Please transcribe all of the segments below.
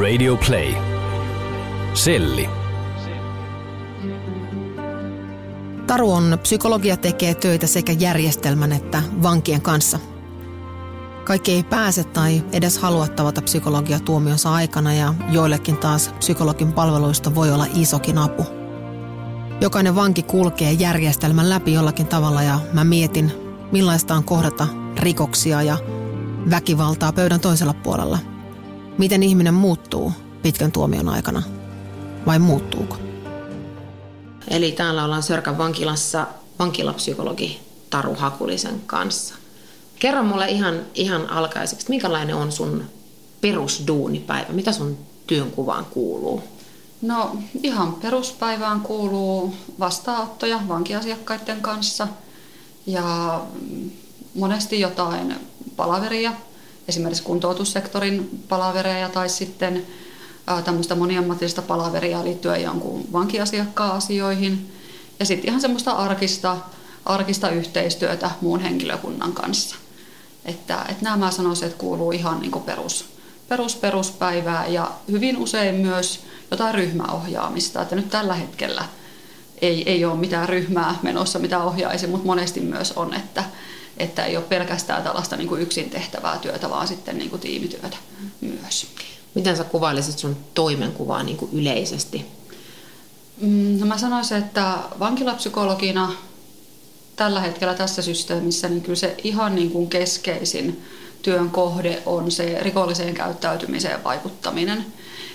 Radio Play. Selli. Taru on psykologia tekee töitä sekä järjestelmän että vankien kanssa. Kaikki ei pääse tai edes halua tavata psykologia tuomionsa aikana ja joillekin taas psykologin palveluista voi olla isokin apu. Jokainen vanki kulkee järjestelmän läpi jollakin tavalla ja mä mietin, millaista on kohdata rikoksia ja väkivaltaa pöydän toisella puolella. Miten ihminen muuttuu pitkän tuomion aikana? Vai muuttuuko? Eli täällä ollaan Sörkän vankilassa vankilapsykologi Taru Hakulisen kanssa. Kerro mulle ihan, ihan alkaiseksi, minkälainen on sun perusduunipäivä? Mitä sun työnkuvaan kuuluu? No ihan peruspäivään kuuluu vastaanottoja vankiasiakkaiden kanssa ja monesti jotain palaveria, esimerkiksi kuntoutussektorin palavereja tai sitten tämmöistä moniammatillista palaveria liittyen jonkun vankiasiakkaan asioihin. Ja sitten ihan semmoista arkista, arkista yhteistyötä muun henkilökunnan kanssa. Että, että nämä mä sanoisin, että kuuluu ihan niin perus, perus, peruspäivää ja hyvin usein myös jotain ryhmäohjaamista. Että nyt tällä hetkellä ei, ei ole mitään ryhmää menossa, mitä ohjaisi, mutta monesti myös on, että, että ei ole pelkästään tällaista niin kuin yksin tehtävää työtä, vaan sitten niin kuin tiimityötä myös. Miten sä kuvailisit sun toimenkuvaa niin kuin yleisesti? Mm, no mä sanoisin, että vankilapsykologina tällä hetkellä tässä systeemissä, niin kyllä se ihan niin kuin keskeisin työn kohde on se rikolliseen käyttäytymiseen vaikuttaminen.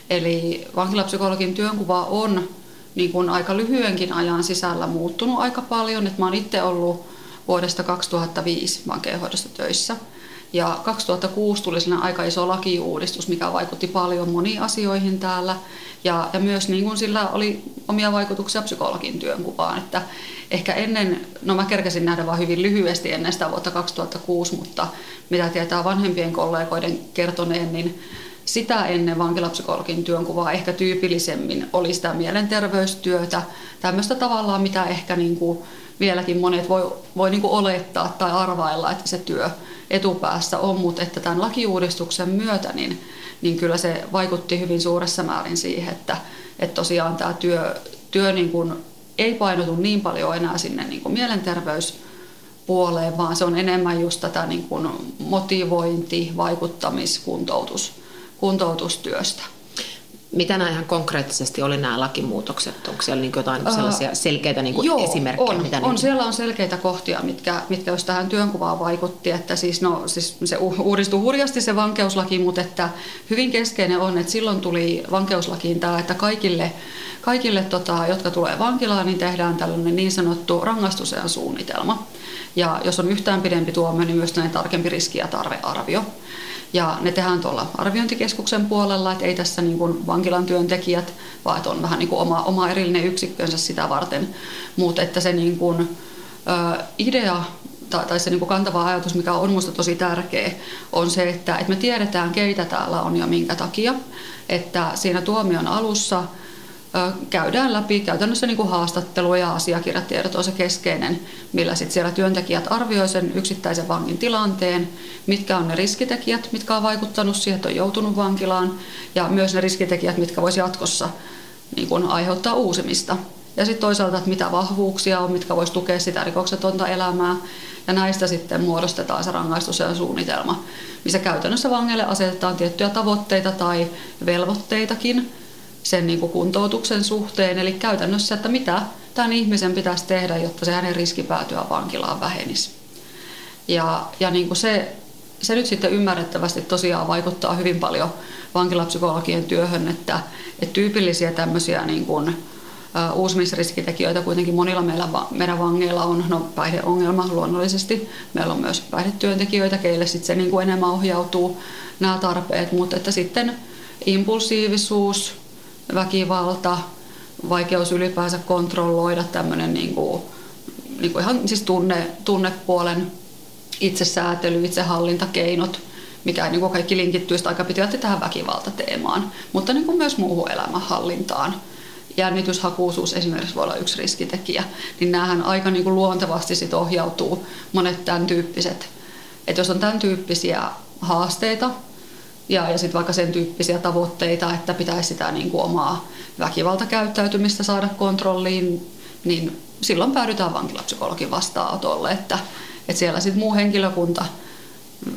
Eli vankilapsykologin työnkuva on niin kuin aika lyhyenkin ajan sisällä muuttunut aika paljon. Et mä oon itse ollut vuodesta 2005 vankeenhoidossa töissä. Ja 2006 tuli sinne aika iso lakiuudistus, mikä vaikutti paljon moniin asioihin täällä. Ja, ja myös niin kuin sillä oli omia vaikutuksia psykologin työnkuvaan. Että ehkä ennen, no mä kerkesin nähdä vain hyvin lyhyesti ennen sitä vuotta 2006, mutta mitä tietää vanhempien kollegoiden kertoneen, niin sitä ennen vankilapsykologin työnkuvaa ehkä tyypillisemmin oli sitä mielenterveystyötä, tämmöistä tavallaan, mitä ehkä niin kuin vieläkin monet voi, voi niin kuin olettaa tai arvailla, että se työ etupäässä on, mutta että tämän lakiuudistuksen myötä niin, niin kyllä se vaikutti hyvin suuressa määrin siihen, että, että tosiaan tämä työ, työ niin kuin ei painotu niin paljon enää sinne niin kuin mielenterveyspuoleen, vaan se on enemmän just tätä niin kuin motivointi, vaikuttamis, kuntoutus, kuntoutustyöstä. Mitä nämä ihan konkreettisesti oli nämä lakimuutokset? Onko siellä niin jotain uh, sellaisia selkeitä niin joo, esimerkkejä? On, mitä on. Niin... siellä on selkeitä kohtia, mitkä, mitkä jos tähän työnkuvaan vaikutti. Että siis, no, siis se uudistui hurjasti se vankeuslaki, mutta että hyvin keskeinen on, että silloin tuli vankeuslakiin tämä, että kaikille, kaikille tota, jotka tulee vankilaan, niin tehdään tällainen niin sanottu rangaistusajan suunnitelma. Ja jos on yhtään pidempi tuomio, niin myös tarkempi riski- ja tarvearvio. Ja ne tehdään tuolla arviointikeskuksen puolella, että ei tässä niin kuin vankilan työntekijät, vaan että on vähän niin kuin oma, oma erillinen yksikkönsä sitä varten. Mutta että se niin kuin, ö, idea tai, tai se niin kuin kantava ajatus, mikä on minusta tosi tärkeä, on se, että, että me tiedetään, keitä täällä on ja minkä takia. Että siinä tuomion alussa – käydään läpi käytännössä niin kuin haastattelu ja asiakirjatiedot on se keskeinen, millä sit siellä työntekijät arvioi sen yksittäisen vangin tilanteen, mitkä on ne riskitekijät, mitkä on vaikuttanut siihen, että on joutunut vankilaan, ja myös ne riskitekijät, mitkä voisi jatkossa niin kuin aiheuttaa uusimista. Ja sitten toisaalta, että mitä vahvuuksia on, mitkä voisi tukea sitä rikoksetonta elämää. Ja näistä sitten muodostetaan se rangaistus ja suunnitelma, missä käytännössä vangeille asetetaan tiettyjä tavoitteita tai velvoitteitakin, sen niin kuin kuntoutuksen suhteen. Eli käytännössä, että mitä tämän ihmisen pitäisi tehdä, jotta se hänen riski päätyä vankilaan vähenisi. Ja, ja niin kuin se, se nyt sitten ymmärrettävästi tosiaan vaikuttaa hyvin paljon vankilapsykologien työhön, että, että tyypillisiä tämmöisiä niin kuin, uusimisriskitekijöitä kuitenkin monilla meillä, meidän vangeilla on. No päihdeongelma luonnollisesti. Meillä on myös päihdetyöntekijöitä, keille sitten se niin kuin enemmän ohjautuu nämä tarpeet, mutta että sitten impulsiivisuus, väkivalta, vaikeus ylipäänsä kontrolloida tämmöinen niin kuin, niin kuin ihan siis tunne, tunnepuolen itsesäätely, itsehallintakeinot, mikä niin kuin kaikki linkittyy aika pitkälti tähän väkivaltateemaan, mutta niin kuin myös muuhun elämänhallintaan. Jännityshakuisuus esimerkiksi voi olla yksi riskitekijä, niin näähän aika niin kuin luontevasti sit ohjautuu monet tämän tyyppiset. Että jos on tämän tyyppisiä haasteita, ja, ja sitten vaikka sen tyyppisiä tavoitteita, että pitäisi sitä niin kuin omaa väkivaltakäyttäytymistä saada kontrolliin, niin silloin päädytään vankilapsykologin vastaanotolle, että, että siellä sitten muu henkilökunta,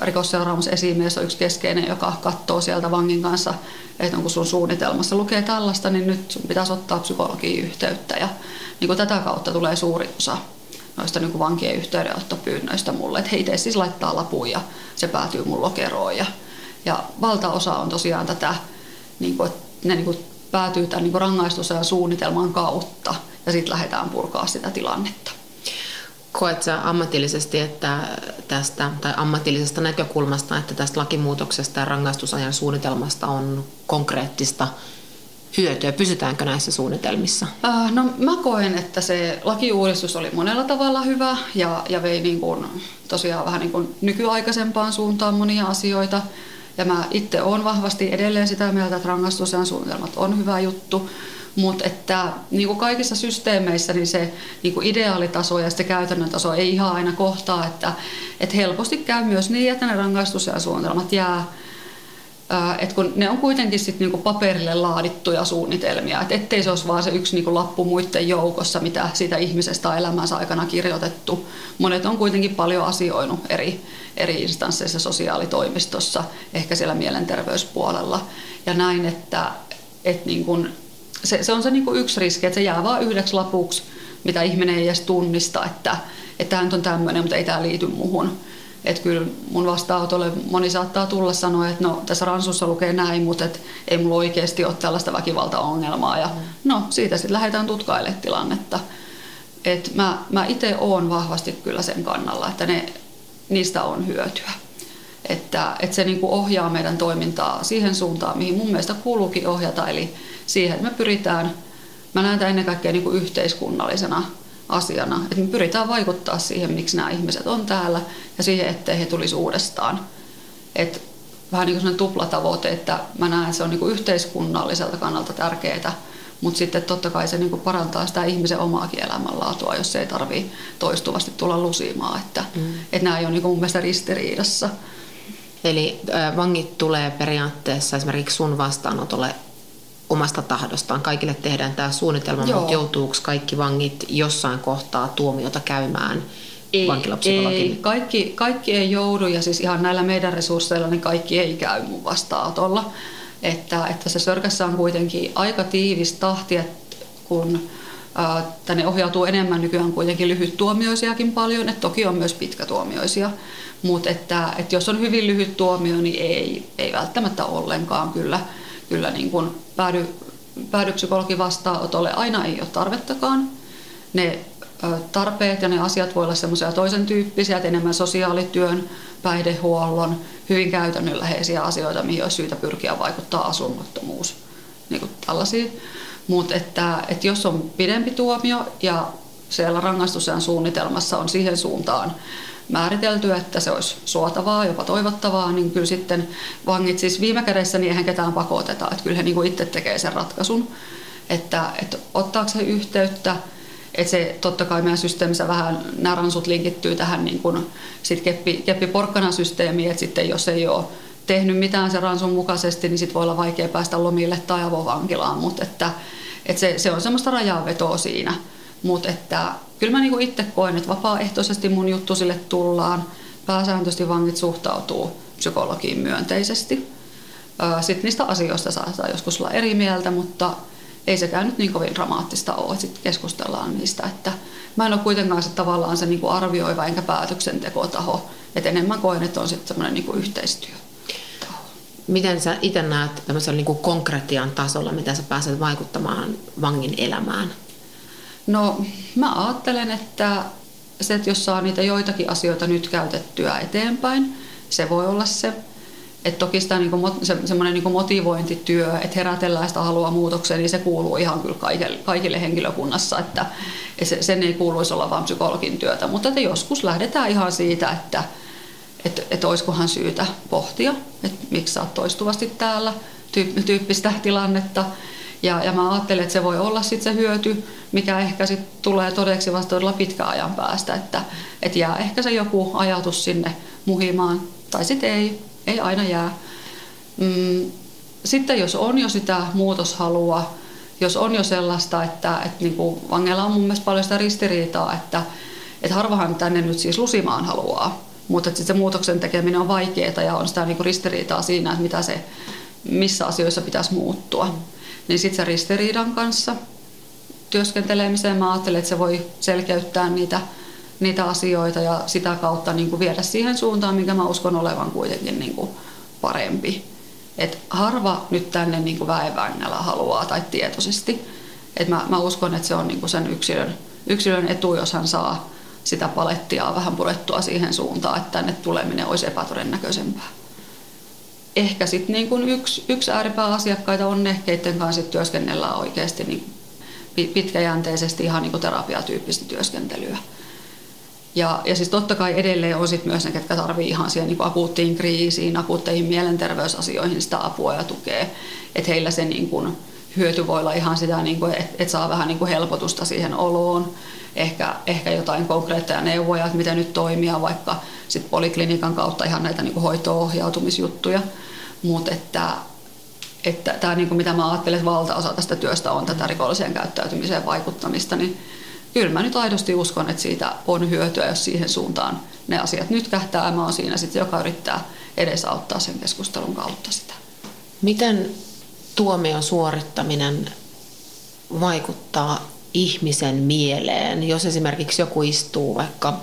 rikosseuraamusesimies on yksi keskeinen, joka katsoo sieltä vangin kanssa, että onko sun suunnitelmassa lukee tällaista, niin nyt sun pitäisi ottaa psykologiin yhteyttä. Ja niin kuin tätä kautta tulee suuri osa noista niin kuin vankien yhteydenottopyynnöistä mulle, että hei siis laittaa lapun ja se päätyy mun lokeroon. Ja, ja valtaosa on tosiaan tätä, niin kuin, että ne niin kuin päätyy tämän niin rangaistusajan suunnitelman kautta ja sitten lähdetään purkaa sitä tilannetta. Koet sä ammatillisesti, että tästä, tai ammatillisesta näkökulmasta, että tästä lakimuutoksesta ja rangaistusajan suunnitelmasta on konkreettista hyötyä? Pysytäänkö näissä suunnitelmissa? No mä koen, että se lakiuudistus oli monella tavalla hyvä ja, ja vei niin kuin, tosiaan vähän niin kuin nykyaikaisempaan suuntaan monia asioita. Ja mä itse olen vahvasti edelleen sitä mieltä, että rangaistusajan suunnitelmat on hyvä juttu. Mutta että niin kuin kaikissa systeemeissä niin se niin kuin ideaalitaso ja se käytännön taso ei ihan aina kohtaa, että, että helposti käy myös niin, että ne rangaistusajan suunnitelmat jää et kun ne on kuitenkin sit niinku paperille laadittuja suunnitelmia, et ettei se olisi vaan se yksi niinku lappu muiden joukossa, mitä siitä ihmisestä on elämänsä aikana kirjoitettu. Monet on kuitenkin paljon asioinut eri, eri instansseissa sosiaalitoimistossa, ehkä siellä mielenterveyspuolella ja näin, että et niinku, se, se on se niinku yksi riski, että se jää vain yhdeksi lapuksi, mitä ihminen ei edes tunnista, että tämä on tämmöinen, mutta ei tämä liity muuhun että kyllä mun vastaanotolle moni saattaa tulla sanoa, että no tässä ransussa lukee näin, mutta et ei mulla oikeasti ole tällaista väkivaltaongelmaa. Ja mm. no siitä sitten lähdetään tutkailemaan tilannetta. Et mä, mä itse oon vahvasti kyllä sen kannalla, että ne, niistä on hyötyä. Että, että se niinku ohjaa meidän toimintaa siihen suuntaan, mihin mun mielestä kuuluukin ohjata, eli siihen, että me pyritään, mä näen tämän ennen kaikkea niinku yhteiskunnallisena asiana. Että me pyritään vaikuttaa siihen, miksi nämä ihmiset on täällä ja siihen, ettei he tulisi uudestaan. Et vähän niin kuin tuplatavoite, että mä näen, että se on niin kuin yhteiskunnalliselta kannalta tärkeää, mutta sitten totta kai se niin kuin parantaa sitä ihmisen omaakin elämänlaatua, jos se ei tarvitse toistuvasti tulla lusimaan. Että, mm. että nämä ei ole niin kuin mun mielestä ristiriidassa. Eli vangit tulee periaatteessa esimerkiksi sun vastaanotolle omasta tahdostaan. Kaikille tehdään tämä suunnitelma, Joo. mutta joutuuko kaikki vangit jossain kohtaa tuomiota käymään ei, ei, kaikki, kaikki ei joudu ja siis ihan näillä meidän resursseilla niin kaikki ei käy mun vastaanotolla. Että, että se Sörkässä on kuitenkin aika tiivis tahti, että kun ää, tänne ohjautuu enemmän nykyään kuitenkin lyhyt tuomioisiakin paljon, että toki on myös pitkätuomioisia, mutta että, että jos on hyvin lyhyt tuomio, niin ei, ei välttämättä ollenkaan kyllä kyllä niin kuin päädy, päädy psykologin vastaanotolle. Aina ei ole tarvettakaan. Ne tarpeet ja ne asiat voi olla semmoisia toisen tyyppisiä, että enemmän sosiaalityön, päihdehuollon, hyvin käytännönläheisiä asioita, mihin olisi syytä pyrkiä vaikuttaa asunnottomuus, niin kuin tällaisia. Mutta että, että jos on pidempi tuomio ja siellä rangaistusajan suunnitelmassa on siihen suuntaan määritelty, että se olisi suotavaa, jopa toivottavaa, niin kyllä sitten vangit siis viime kädessä niin eihän ketään pakoteta, että kyllä he niin kuin itse tekee sen ratkaisun, että, että ottaako se yhteyttä, että se totta kai meidän systeemissä vähän nämä ransut linkittyy tähän niin kuin sit keppi, keppi porkkana systeemiin, että sitten jos ei ole tehnyt mitään sen ransun mukaisesti, niin sitten voi olla vaikea päästä lomille tai avovankilaan, mutta että, että se, se on semmoista rajanvetoa siinä. Mutta että kyllä mä niinku itse koen, että vapaaehtoisesti mun juttu sille tullaan. Pääsääntöisesti vangit suhtautuu psykologiin myönteisesti. Sitten niistä asioista saattaa joskus olla eri mieltä, mutta ei sekään nyt niin kovin dramaattista ole, että sitten keskustellaan niistä. Että mä en ole kuitenkaan se tavallaan se niinku arvioiva enkä päätöksentekotaho, että enemmän koen, että on sitten semmoinen niinku yhteistyö. Miten sä itse näet tämmöisellä niin konkretian tasolla, miten sä pääset vaikuttamaan vangin elämään? No mä ajattelen, että se, että jos saa niitä joitakin asioita nyt käytettyä eteenpäin, se voi olla se. Että toki sitä niin se, semmoinen niin motivointityö, että herätellään sitä halua muutokseen, niin se kuuluu ihan kyllä kaikille, kaikille henkilökunnassa, että se, sen ei kuuluisi olla vain psykologin työtä, mutta että joskus lähdetään ihan siitä, että että, että olisikohan syytä pohtia, että miksi sä oot toistuvasti täällä, tyyppistä tilannetta. Ja, ja mä ajattelen, että se voi olla sitten se hyöty, mikä ehkä sit tulee todeksi vasta todella pitkän ajan päästä, että, että jää ehkä se joku ajatus sinne muhimaan, tai sitten ei, ei aina jää. Mm, sitten jos on jo sitä muutoshalua, jos on jo sellaista, että, että niin kuin vangeilla on mun mielestä paljon sitä ristiriitaa, että, että harvahan tänne nyt siis lusimaan haluaa, mutta että se muutoksen tekeminen on vaikeaa ja on sitä niin kuin ristiriitaa siinä, että mitä se, missä asioissa pitäisi muuttua. Niin sitten se ristiriidan kanssa työskentelemiseen mä ajattelen, että se voi selkeyttää niitä, niitä asioita ja sitä kautta niin kuin viedä siihen suuntaan, minkä mä uskon olevan kuitenkin niin kuin parempi. Et harva nyt tänne niin kuin haluaa tai tietoisesti. Et mä, mä uskon, että se on niin kuin sen yksilön, yksilön etu, jos hän saa sitä palettia vähän purettua siihen suuntaan, että tänne tuleminen olisi epätodennäköisempää. Ehkä sitten niin kuin yksi, yksi ääripää asiakkaita on ne, keiden kanssa sit työskennellään oikeasti niin pitkäjänteisesti ihan niin kuin terapiatyyppistä työskentelyä. Ja, ja siis totta kai edelleen on sit myös ne, ketkä tarvii ihan siihen niin akuuttiin kriisiin, akuutteihin mielenterveysasioihin sitä apua ja tukea. Että heillä se niin kuin, hyöty voi olla ihan sitä, niin kuin, että et saa vähän niin kuin helpotusta siihen oloon. Ehkä, ehkä jotain konkreetteja neuvoja, että miten nyt toimia, vaikka sit poliklinikan kautta ihan näitä niin hoito-ohjautumisjuttuja. Mutta että, että tämä, niin kuin mitä mä ajattelen, että valtaosa tästä työstä on tätä rikolliseen käyttäytymiseen vaikuttamista, niin kyllä mä nyt aidosti uskon, että siitä on hyötyä, jos siihen suuntaan ne asiat nyt kähtää. Mä oon siinä sitten, joka yrittää edesauttaa sen keskustelun kautta sitä. Miten tuomion suorittaminen vaikuttaa ihmisen mieleen, jos esimerkiksi joku istuu vaikka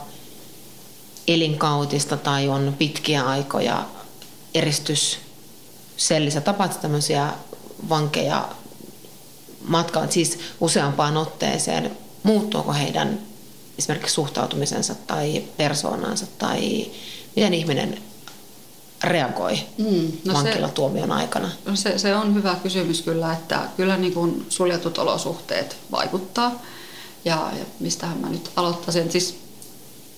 elinkautista tai on pitkiä aikoja eristyssellissä. Tapaat tämmöisiä vankeja matkaan, siis useampaan otteeseen muuttuuko heidän esimerkiksi suhtautumisensa tai persoonansa tai miten ihminen reagoi mm, no vankilatuomion se, aikana? No se, se on hyvä kysymys kyllä, että kyllä niin kuin suljetut olosuhteet vaikuttaa. Ja, ja mistähän mä nyt aloittaisin. Siis,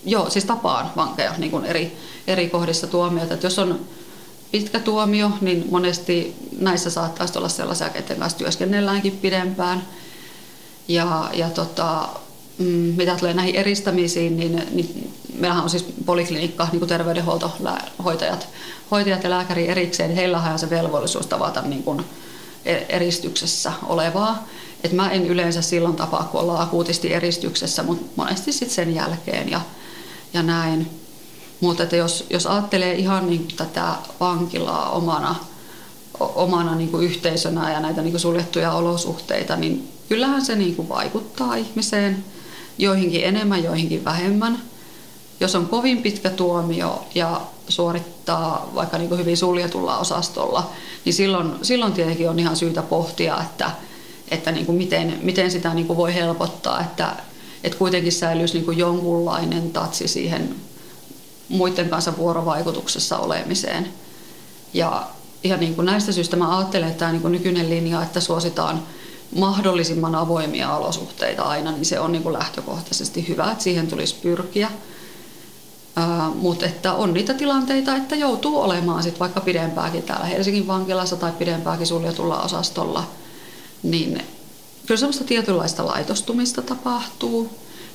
joo, siis tapaan vankeja niin kuin eri, eri kohdissa tuomioita. Että jos on pitkä tuomio, niin monesti näissä saattaisi olla sellaisia, keiden kanssa työskennelläänkin pidempään – ja, ja tota, mm, mitä tulee näihin eristämisiin, niin, niin meillähän on siis poliklinikka, niin kuin terveydenhuoltohoitajat hoitajat ja lääkäri erikseen, niin heillä on se velvollisuus tavata niin kuin e-, eristyksessä olevaa. Et mä en yleensä silloin tapaa, kun ollaan akuutisti eristyksessä, mutta monesti sitten sen jälkeen ja, ja näin. Mutta jos, jos ajattelee ihan niin tätä vankilaa omana, omana niin kuin yhteisönä ja näitä niin kuin suljettuja olosuhteita, niin kyllähän se niin kuin vaikuttaa ihmiseen, joihinkin enemmän, joihinkin vähemmän. Jos on kovin pitkä tuomio ja suorittaa vaikka niin kuin hyvin suljetulla osastolla, niin silloin, silloin tietenkin on ihan syytä pohtia, että, että niin kuin miten, miten sitä niin kuin voi helpottaa, että, että kuitenkin säilyisi niin kuin jonkunlainen tatsi siihen muiden kanssa vuorovaikutuksessa olemiseen. Ja ihan niin kuin näistä syistä mä ajattelen, että tämä niin kuin nykyinen linja, että suositaan mahdollisimman avoimia olosuhteita aina, niin se on niin kuin lähtökohtaisesti hyvä, että siihen tulisi pyrkiä. Mutta että on niitä tilanteita, että joutuu olemaan sit vaikka pidempääkin täällä Helsingin vankilassa tai pidempääkin suljetulla osastolla, niin kyllä semmoista tietynlaista laitostumista tapahtuu.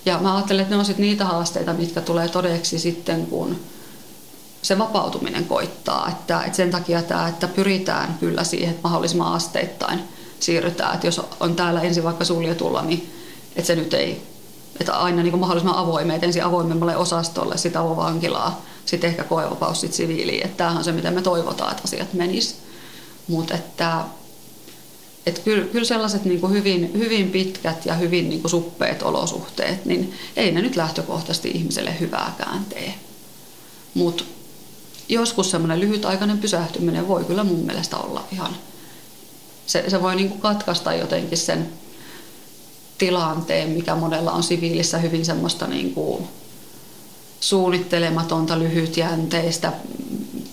Ja mä ajattelen, että ne on sit niitä haasteita, mitkä tulee todeksi sitten, kun se vapautuminen koittaa. Että, että sen takia tämä, että pyritään kyllä siihen, että mahdollisimman asteittain – siirrytään. Että jos on täällä ensin vaikka suljetulla, niin että se nyt ei, että aina niin kuin mahdollisimman avoimia, että ensin avoimemmalle osastolle, sitten avovankilaa, sitten ehkä koevapaus sitten siviiliin. Että tämähän on se, miten me toivotaan, että asiat menis. Mutta että, että kyllä, kyllä sellaiset niin kuin hyvin, hyvin pitkät ja hyvin niin kuin suppeet olosuhteet, niin ei ne nyt lähtökohtaisesti ihmiselle hyvääkään tee. Mutta joskus semmoinen lyhytaikainen pysähtyminen voi kyllä mun mielestä olla ihan se, se voi niin kuin katkaista jotenkin sen tilanteen, mikä monella on siviilissä hyvin semmoista niin kuin suunnittelematonta, lyhytjänteistä,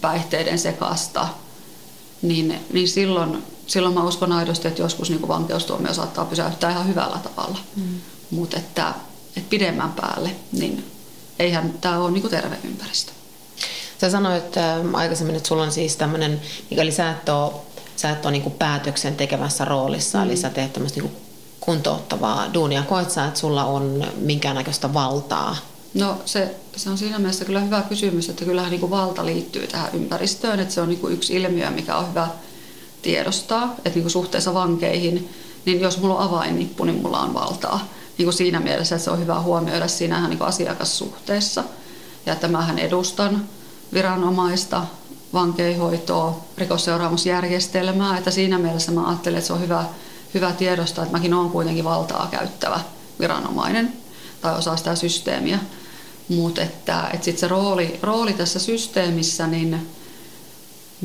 päihteiden sekasta, niin, niin silloin, silloin mä uskon aidosti, että joskus niin kuin vankeustuomio saattaa pysäyttää ihan hyvällä tavalla. Mm. Mutta että, että pidemmän päälle, niin eihän tämä ole niin kuin terve ympäristö. Sä sanoit että aikaisemmin, että sulla on siis tämmöinen, mikäli sä et ole sä et ole niin kuin päätöksen tekevässä roolissa, mm. eli sä teet tämmöistä niin kuntouttavaa duunia. Koet sä, että sulla on minkäännäköistä valtaa No se, se on siinä mielessä kyllä hyvä kysymys, että kyllähän niin kuin valta liittyy tähän ympäristöön, että se on niin kuin yksi ilmiö, mikä on hyvä tiedostaa, että niin kuin suhteessa vankeihin, niin jos mulla on avainnippu, niin mulla on valtaa. Niin kuin siinä mielessä, että se on hyvä huomioida siinä niin kuin asiakassuhteessa. Ja että mähän edustan viranomaista, vankeihoitoa, rikosseuraamusjärjestelmää, että siinä mielessä mä ajattelen, että se on hyvä, hyvä tiedostaa, että mäkin olen kuitenkin valtaa käyttävä viranomainen tai osaa sitä systeemiä. Mutta että, että sit se rooli, rooli tässä systeemissä, niin,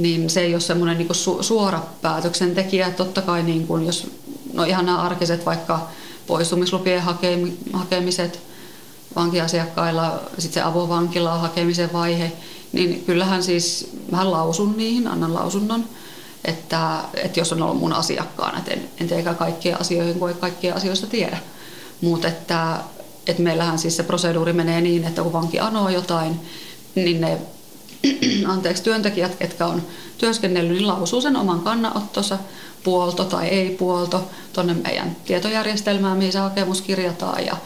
niin se ei ole semmoinen niin su, suora päätöksentekijä. Totta kai niin kuin jos, no ihan nämä arkiset vaikka poistumislupien hakemiset vankiasiakkailla, sitten se avovankilaa hakemisen vaihe, niin kyllähän siis mä lausun niihin, annan lausunnon, että, että jos on ollut mun asiakkaana, että en, en teekään kaikkia asioihin, kun ei kaikkia asioista tiedä. Mutta että, että meillähän siis se proseduuri menee niin, että kun vanki anoo jotain, niin ne anteeksi, työntekijät, ketkä on työskennellyt, niin lausuu sen oman kannanottonsa, puolto tai ei puolto, tuonne meidän tietojärjestelmään, mihin se hakemus kirjataan. Ja,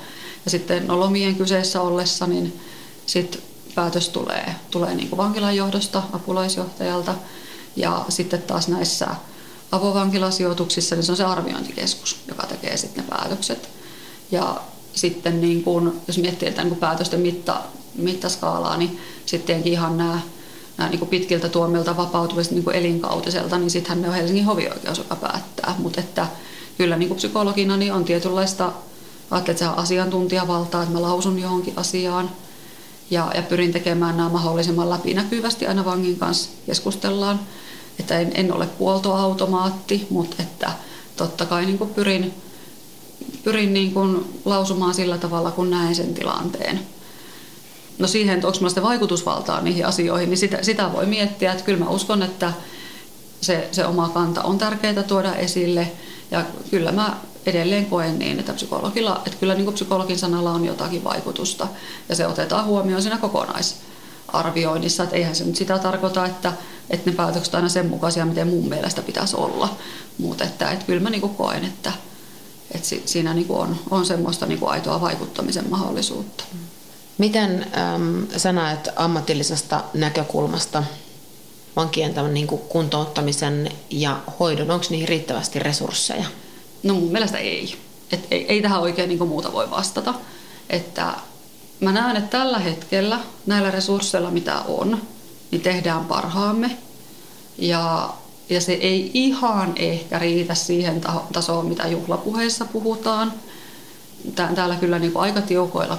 ja sitten no lomien kyseessä ollessa, niin sitten päätös tulee, tulee niin kuin vankilan johdosta, apulaisjohtajalta. Ja sitten taas näissä avovankilasijoituksissa, niin se on se arviointikeskus, joka tekee sitten ne päätökset. Ja sitten niin kuin, jos miettii että niin kuin päätösten mitta, mittaskaalaa, niin sitten ihan nämä, nämä niin pitkiltä tuomilta vapautumiset niin elinkautiselta, niin sittenhän ne on Helsingin hovioikeus, joka päättää. Mutta että kyllä niin psykologina niin on tietynlaista, ajattelet, että se on asiantuntijavaltaa, että mä lausun johonkin asiaan – ja, ja pyrin tekemään nämä mahdollisimman läpinäkyvästi aina vangin kanssa keskustellaan. Että en, en ole puoltoautomaatti, mutta että totta kai niin pyrin, pyrin niin lausumaan sillä tavalla, kun näen sen tilanteen. No siihen, että onko minulla vaikutusvaltaa niihin asioihin, niin sitä, sitä voi miettiä. Että kyllä mä uskon, että se, se oma kanta on tärkeää tuoda esille. Ja kyllä mä edelleen koen niin, että, psykologilla, että kyllä niin kuin psykologin sanalla on jotakin vaikutusta ja se otetaan huomioon siinä kokonaisarvioinnissa. Että eihän se nyt sitä tarkoita, että, että ne päätökset aina sen mukaisia, miten mun mielestä pitäisi olla. Mutta että, että kyllä mä niin kuin koen, että, että siinä niin kuin on, on semmoista niin kuin aitoa vaikuttamisen mahdollisuutta. Miten äm, sä näet ammatillisesta näkökulmasta vankien tämän niin kuin kuntouttamisen ja hoidon, onko niihin riittävästi resursseja? No mun mielestä ei. Et ei, ei tähän oikein niin muuta voi vastata. Että mä näen, että tällä hetkellä näillä resursseilla, mitä on, niin tehdään parhaamme. Ja, ja se ei ihan ehkä riitä siihen tasoon, mitä juhlapuheissa puhutaan. Täällä kyllä niin aika tiukoilla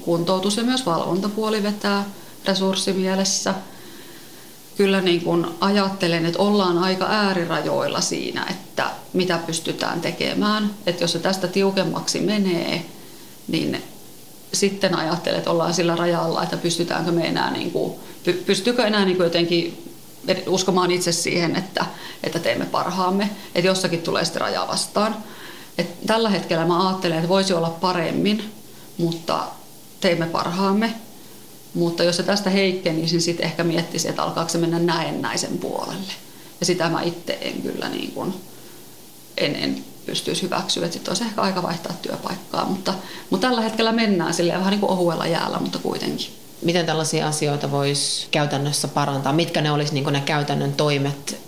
kuntoutus ja myös valvontapuoli vetää resurssimielessä – kyllä niin kuin ajattelen, että ollaan aika äärirajoilla siinä, että mitä pystytään tekemään. Että jos se tästä tiukemmaksi menee, niin sitten ajattelen, että ollaan sillä rajalla, että pystytäänkö me enää, niin kuin, pystyykö enää niin kuin jotenkin uskomaan itse siihen, että, että teemme parhaamme. Että jossakin tulee sitten raja vastaan. Et tällä hetkellä mä ajattelen, että voisi olla paremmin, mutta teimme parhaamme mutta jos se tästä heikkenisi, niin sitten ehkä miettisi, että alkaako se mennä näennäisen puolelle. Ja sitä mä itse en kyllä niin kuin, en, en pystyisi hyväksyä, että sitten olisi ehkä aika vaihtaa työpaikkaa. Mutta, mutta tällä hetkellä mennään silleen vähän niin kuin ohuella jäällä, mutta kuitenkin. Miten tällaisia asioita voisi käytännössä parantaa? Mitkä ne olisi niin ne käytännön toimet,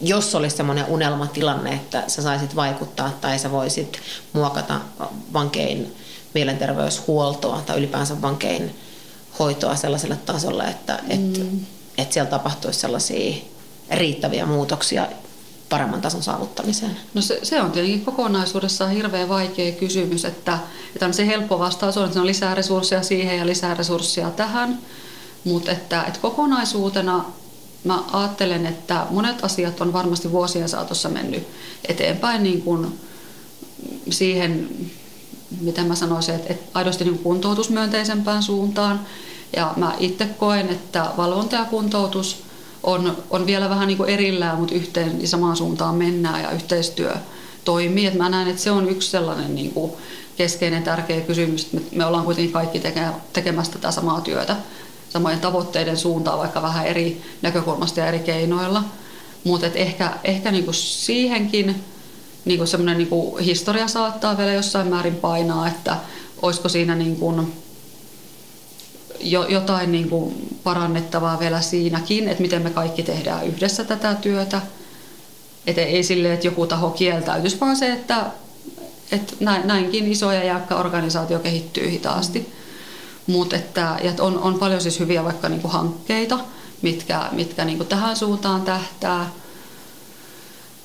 jos olisi semmoinen unelmatilanne, että sä saisit vaikuttaa tai sä voisit muokata vankein mielenterveyshuoltoa tai ylipäänsä vankein hoitoa sellaiselle tasolle, että mm. et, et siellä tapahtuisi sellaisia riittäviä muutoksia paremman tason saavuttamiseen? No se, se on tietenkin kokonaisuudessaan hirveän vaikea kysymys, että, että on se helppo vastaus on, että on lisää resursseja siihen ja lisää resursseja tähän, mutta että, että kokonaisuutena mä ajattelen, että monet asiat on varmasti vuosien saatossa mennyt eteenpäin niin kuin siihen miten mä sanoisin, että, että aidosti niin kuntoutusmyönteisempään suuntaan. Ja mä itse koen, että valvonta ja kuntoutus on, on vielä vähän niin kuin erillään, mutta yhteen ja samaan suuntaan mennään ja yhteistyö toimii. Et mä näen, että se on yksi sellainen niin kuin keskeinen tärkeä kysymys, että me, me ollaan kuitenkin kaikki teke, tekemässä tätä samaa työtä samojen tavoitteiden suuntaan, vaikka vähän eri näkökulmasta ja eri keinoilla. Mutta ehkä, ehkä niin kuin siihenkin niin kuin semmoinen niin kuin historia saattaa vielä jossain määrin painaa, että olisiko siinä niin kuin, jo, jotain niin kuin parannettavaa vielä siinäkin, että miten me kaikki tehdään yhdessä tätä työtä. Että ei silleen, että joku taho kieltäytyisi, vaan se, että, että näinkin iso ja jäykkä organisaatio kehittyy hitaasti. Mutta että, että on, on paljon siis hyviä vaikka niin kuin hankkeita, mitkä, mitkä niin kuin tähän suuntaan tähtää.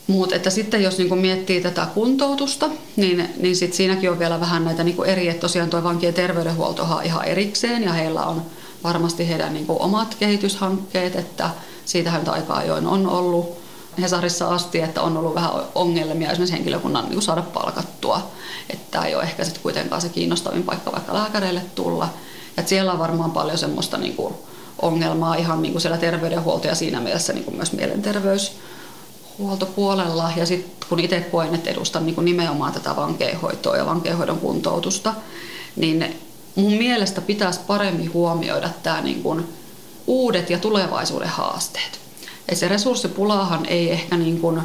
Mutta että sitten jos niin miettii tätä kuntoutusta, niin, niin sit siinäkin on vielä vähän näitä niin eri, että tosiaan tuo vankien terveydenhuolto on ihan erikseen ja heillä on varmasti heidän niin omat kehityshankkeet, että siitähän aika ajoin on ollut Hesarissa asti, että on ollut vähän ongelmia esimerkiksi henkilökunnan niin saada palkattua, että tämä ei ole ehkä sitten kuitenkaan se kiinnostavin paikka vaikka lääkäreille tulla. Et siellä on varmaan paljon semmoista niin kuin ongelmaa ihan niin kuin siellä terveydenhuolto ja siinä mielessä niin kuin myös mielenterveys huoltopuolella ja sitten kun itse koen, että edustan niin nimenomaan tätä vankeinhoitoa ja vankeinhoidon kuntoutusta, niin mun mielestä pitäisi paremmin huomioida tämä niin kuin uudet ja tulevaisuuden haasteet. Ja se resurssipulahan ei ehkä niin kuin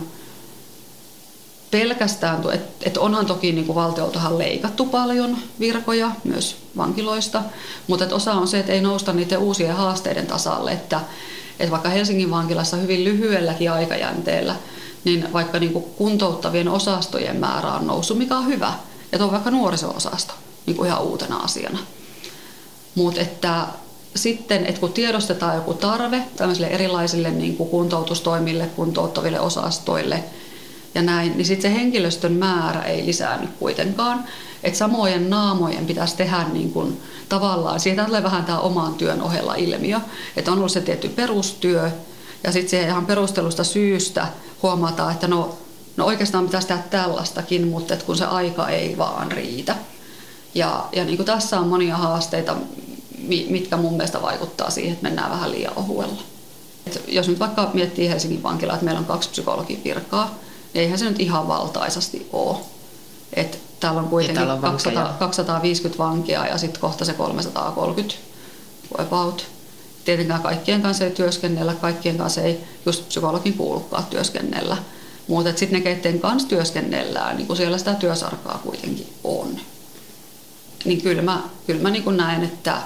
pelkästään, että et onhan toki niin kuin valtioltahan leikattu paljon virkoja myös vankiloista, mutta että osa on se, että ei nousta niiden uusien haasteiden tasalle, että että vaikka Helsingin vankilassa hyvin lyhyelläkin aikajänteellä, niin vaikka niin kuin kuntouttavien osastojen määrä on noussut, mikä on hyvä. Että on vaikka nuoriso-osasto niin kuin ihan uutena asiana. Mutta että sitten, että kun tiedostetaan joku tarve tämmöisille erilaisille niin kuin kuntoutustoimille, kuntouttaville osastoille ja näin, niin sitten se henkilöstön määrä ei lisäänny kuitenkaan. Että samojen naamojen pitäisi tehdä niin kuin tavallaan, siitä tulee vähän tämä oman työn ohella ilmiö, että on ollut se tietty perustyö ja sitten se ihan perustelusta syystä huomataan, että no, no oikeastaan pitäisi tehdä tällaistakin, mutta kun se aika ei vaan riitä. Ja, ja niin kuin tässä on monia haasteita, mitkä mun mielestä vaikuttaa siihen, että mennään vähän liian ohuella. Et jos nyt vaikka miettii Helsingin vankilaa, että meillä on kaksi psykologin virkaa, eihän se nyt ihan valtaisasti ole. Et täällä on kuitenkin täällä on 200, 250 vankia ja sitten kohta se 330 about. Tietenkään kaikkien kanssa ei työskennellä, kaikkien kanssa ei just psykologin kuulukaan työskennellä. Mutta sitten ne, keiden kanssa työskennellään, niin kun siellä sitä työsarkaa kuitenkin on. Niin kyllä mä, kyllä mä niin näen, että,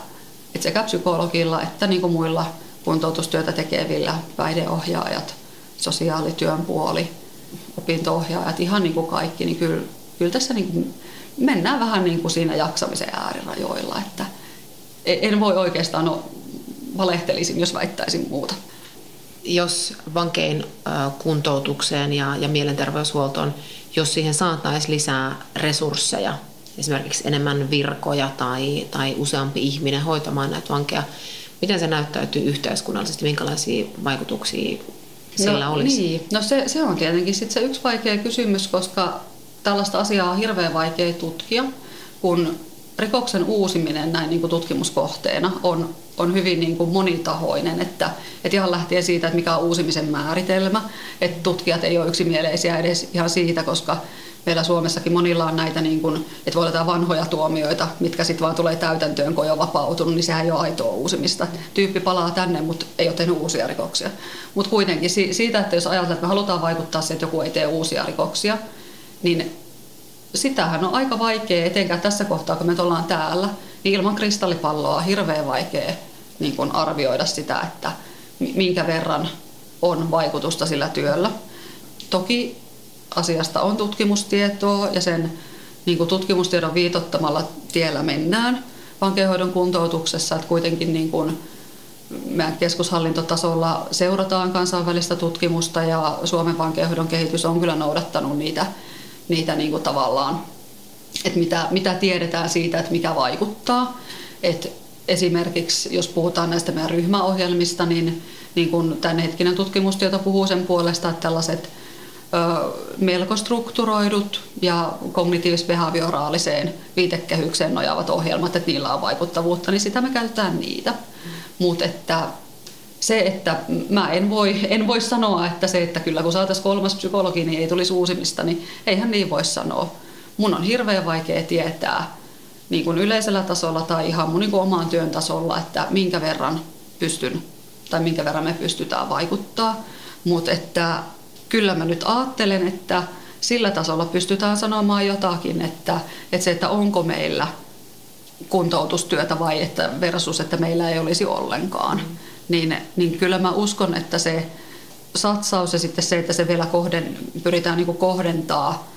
että sekä psykologilla että niin muilla kuntoutustyötä tekevillä, päihdeohjaajat, sosiaalityön puoli, opinto-ohjaajat, ihan niin kuin kaikki, niin kyllä kyllä tässä niin kuin mennään vähän niin kuin siinä jaksamisen äärirajoilla, että en voi oikeastaan, no, valehtelisin, jos väittäisin muuta. Jos vankein kuntoutukseen ja, ja mielenterveyshuoltoon, jos siihen saataisiin lisää resursseja, esimerkiksi enemmän virkoja tai, tai useampi ihminen hoitamaan näitä vankeja, miten se näyttäytyy yhteiskunnallisesti, minkälaisia vaikutuksia sillä no, olisi? Niin. No se, se on tietenkin sit se yksi vaikea kysymys, koska tällaista asiaa on hirveän vaikea tutkia, kun rikoksen uusiminen näin niin kuin tutkimuskohteena on, on hyvin niin kuin monitahoinen, että, että ihan lähtien siitä, että mikä on uusimisen määritelmä, että tutkijat ei ole yksimielisiä edes ihan siitä, koska meillä Suomessakin monilla on näitä, niin kuin, että voi olla vanhoja tuomioita, mitkä sitten vaan tulee täytäntöön, kun on jo vapautunut, niin sehän ei ole aitoa uusimista. Tyyppi palaa tänne, mutta ei ole tehnyt uusia rikoksia. Mutta kuitenkin siitä, että jos ajatellaan, että me halutaan vaikuttaa siihen, että joku ei tee uusia rikoksia, niin sitähän on aika vaikea, etenkään tässä kohtaa, kun me ollaan täällä, niin ilman kristallipalloa on hirveän vaikea niin kuin arvioida sitä, että minkä verran on vaikutusta sillä työllä. Toki asiasta on tutkimustietoa ja sen niin kuin tutkimustiedon viitottamalla tiellä mennään vankeinhoidon kuntoutuksessa, että kuitenkin niin kuin meidän keskushallintotasolla seurataan kansainvälistä tutkimusta ja Suomen vankeinhoidon kehitys on kyllä noudattanut niitä niitä niin kuin tavallaan, että mitä, mitä tiedetään siitä, että mikä vaikuttaa. Et esimerkiksi jos puhutaan näistä meidän ryhmäohjelmista, niin, niin kun hetkinen tutkimustieto puhuu sen puolesta, että tällaiset melko strukturoidut ja kognitiivis-behavioraaliseen viitekehykseen nojaavat ohjelmat, että niillä on vaikuttavuutta, niin sitä me käytetään niitä. Mutta että se, että mä en voi, en voi sanoa, että se, että kyllä kun saataisiin kolmas psykologi, niin ei tulisi uusimista, niin eihän niin voi sanoa. Mun on hirveän vaikea tietää niin kuin yleisellä tasolla tai ihan mun niin kuin oman työn tasolla, että minkä verran pystyn tai minkä verran me pystytään vaikuttaa. Mutta että kyllä mä nyt ajattelen, että sillä tasolla pystytään sanomaan jotakin, että, että se, että onko meillä kuntoutustyötä vai että versus, että meillä ei olisi ollenkaan. Niin, niin kyllä mä uskon, että se satsaus ja sitten se, että se vielä kohden, pyritään niin kohdentaa